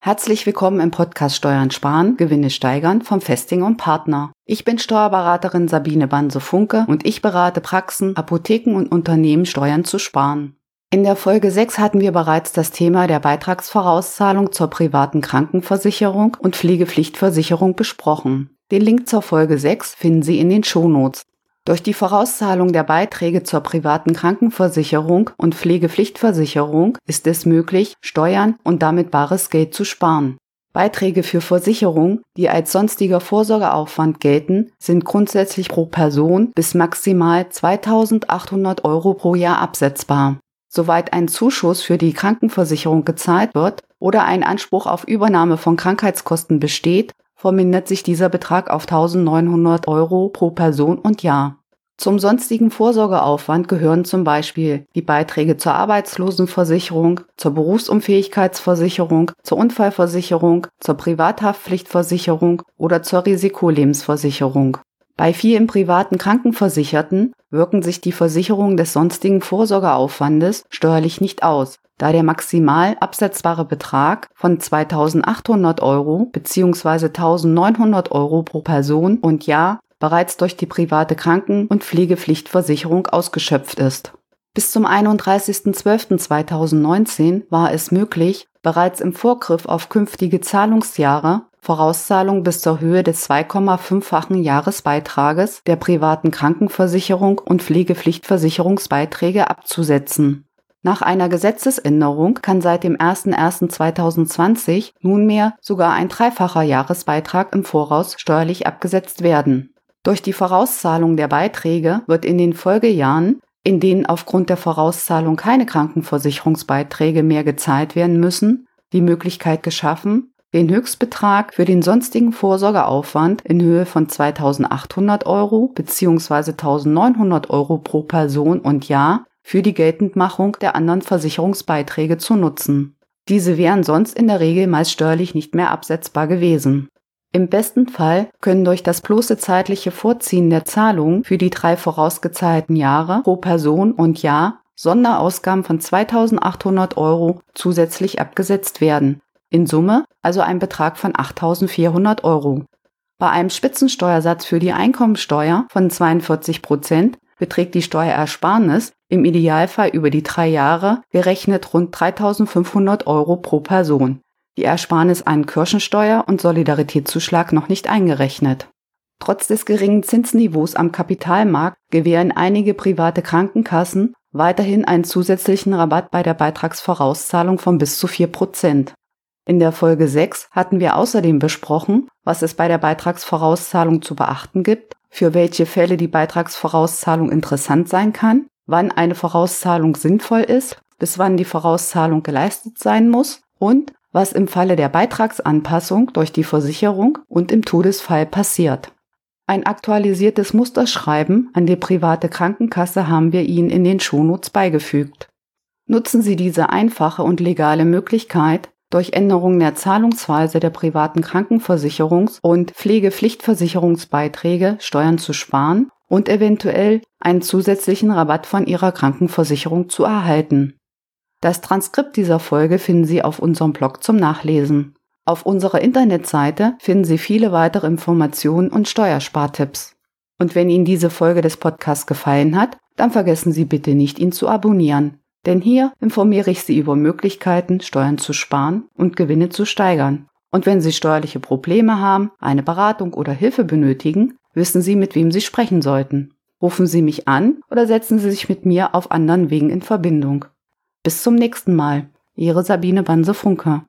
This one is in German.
Herzlich willkommen im Podcast Steuern sparen, Gewinne steigern vom Festing und Partner. Ich bin Steuerberaterin Sabine Banse-Funke und ich berate Praxen, Apotheken und Unternehmen Steuern zu sparen. In der Folge 6 hatten wir bereits das Thema der Beitragsvorauszahlung zur privaten Krankenversicherung und Pflegepflichtversicherung besprochen. Den Link zur Folge 6 finden Sie in den Shownotes. Durch die Vorauszahlung der Beiträge zur privaten Krankenversicherung und Pflegepflichtversicherung ist es möglich, Steuern und damit bares Geld zu sparen. Beiträge für Versicherung, die als sonstiger Vorsorgeaufwand gelten, sind grundsätzlich pro Person bis maximal 2800 Euro pro Jahr absetzbar. Soweit ein Zuschuss für die Krankenversicherung gezahlt wird oder ein Anspruch auf Übernahme von Krankheitskosten besteht, vermindert sich dieser Betrag auf 1900 Euro pro Person und Jahr. Zum sonstigen Vorsorgeaufwand gehören zum Beispiel die Beiträge zur Arbeitslosenversicherung, zur Berufsunfähigkeitsversicherung, zur Unfallversicherung, zur Privathaftpflichtversicherung oder zur Risikolebensversicherung. Bei vielen privaten Krankenversicherten wirken sich die Versicherungen des sonstigen Vorsorgeaufwandes steuerlich nicht aus, da der maximal absetzbare Betrag von 2800 Euro bzw. 1900 Euro pro Person und Jahr bereits durch die private Kranken- und Pflegepflichtversicherung ausgeschöpft ist. Bis zum 31.12.2019 war es möglich, bereits im Vorgriff auf künftige Zahlungsjahre Vorauszahlung bis zur Höhe des 2,5-fachen Jahresbeitrages der privaten Krankenversicherung und Pflegepflichtversicherungsbeiträge abzusetzen. Nach einer Gesetzesänderung kann seit dem 01.01.2020 nunmehr sogar ein dreifacher Jahresbeitrag im Voraus steuerlich abgesetzt werden. Durch die Vorauszahlung der Beiträge wird in den Folgejahren, in denen aufgrund der Vorauszahlung keine Krankenversicherungsbeiträge mehr gezahlt werden müssen, die Möglichkeit geschaffen, den Höchstbetrag für den sonstigen Vorsorgeaufwand in Höhe von 2800 Euro bzw. 1900 Euro pro Person und Jahr für die Geltendmachung der anderen Versicherungsbeiträge zu nutzen. Diese wären sonst in der Regel meist steuerlich nicht mehr absetzbar gewesen. Im besten Fall können durch das bloße zeitliche Vorziehen der Zahlungen für die drei vorausgezahlten Jahre pro Person und Jahr Sonderausgaben von 2800 Euro zusätzlich abgesetzt werden. In Summe also ein Betrag von 8400 Euro. Bei einem Spitzensteuersatz für die Einkommensteuer von 42 Prozent beträgt die Steuerersparnis im Idealfall über die drei Jahre gerechnet rund 3500 Euro pro Person die Ersparnis an Kirchensteuer und Solidaritätszuschlag noch nicht eingerechnet. Trotz des geringen Zinsniveaus am Kapitalmarkt gewähren einige private Krankenkassen weiterhin einen zusätzlichen Rabatt bei der Beitragsvorauszahlung von bis zu 4 Prozent. In der Folge 6 hatten wir außerdem besprochen, was es bei der Beitragsvorauszahlung zu beachten gibt, für welche Fälle die Beitragsvorauszahlung interessant sein kann, wann eine Vorauszahlung sinnvoll ist, bis wann die Vorauszahlung geleistet sein muss und was im Falle der Beitragsanpassung durch die Versicherung und im Todesfall passiert. Ein aktualisiertes Musterschreiben an die private Krankenkasse haben wir Ihnen in den Shownotes beigefügt. Nutzen Sie diese einfache und legale Möglichkeit, durch Änderungen der Zahlungsweise der privaten Krankenversicherungs- und Pflegepflichtversicherungsbeiträge Steuern zu sparen und eventuell einen zusätzlichen Rabatt von Ihrer Krankenversicherung zu erhalten. Das Transkript dieser Folge finden Sie auf unserem Blog zum Nachlesen. Auf unserer Internetseite finden Sie viele weitere Informationen und Steuerspartipps. Und wenn Ihnen diese Folge des Podcasts gefallen hat, dann vergessen Sie bitte nicht, ihn zu abonnieren. Denn hier informiere ich Sie über Möglichkeiten, Steuern zu sparen und Gewinne zu steigern. Und wenn Sie steuerliche Probleme haben, eine Beratung oder Hilfe benötigen, wissen Sie, mit wem Sie sprechen sollten. Rufen Sie mich an oder setzen Sie sich mit mir auf anderen Wegen in Verbindung. Bis zum nächsten Mal. Ihre Sabine Banse-Funke.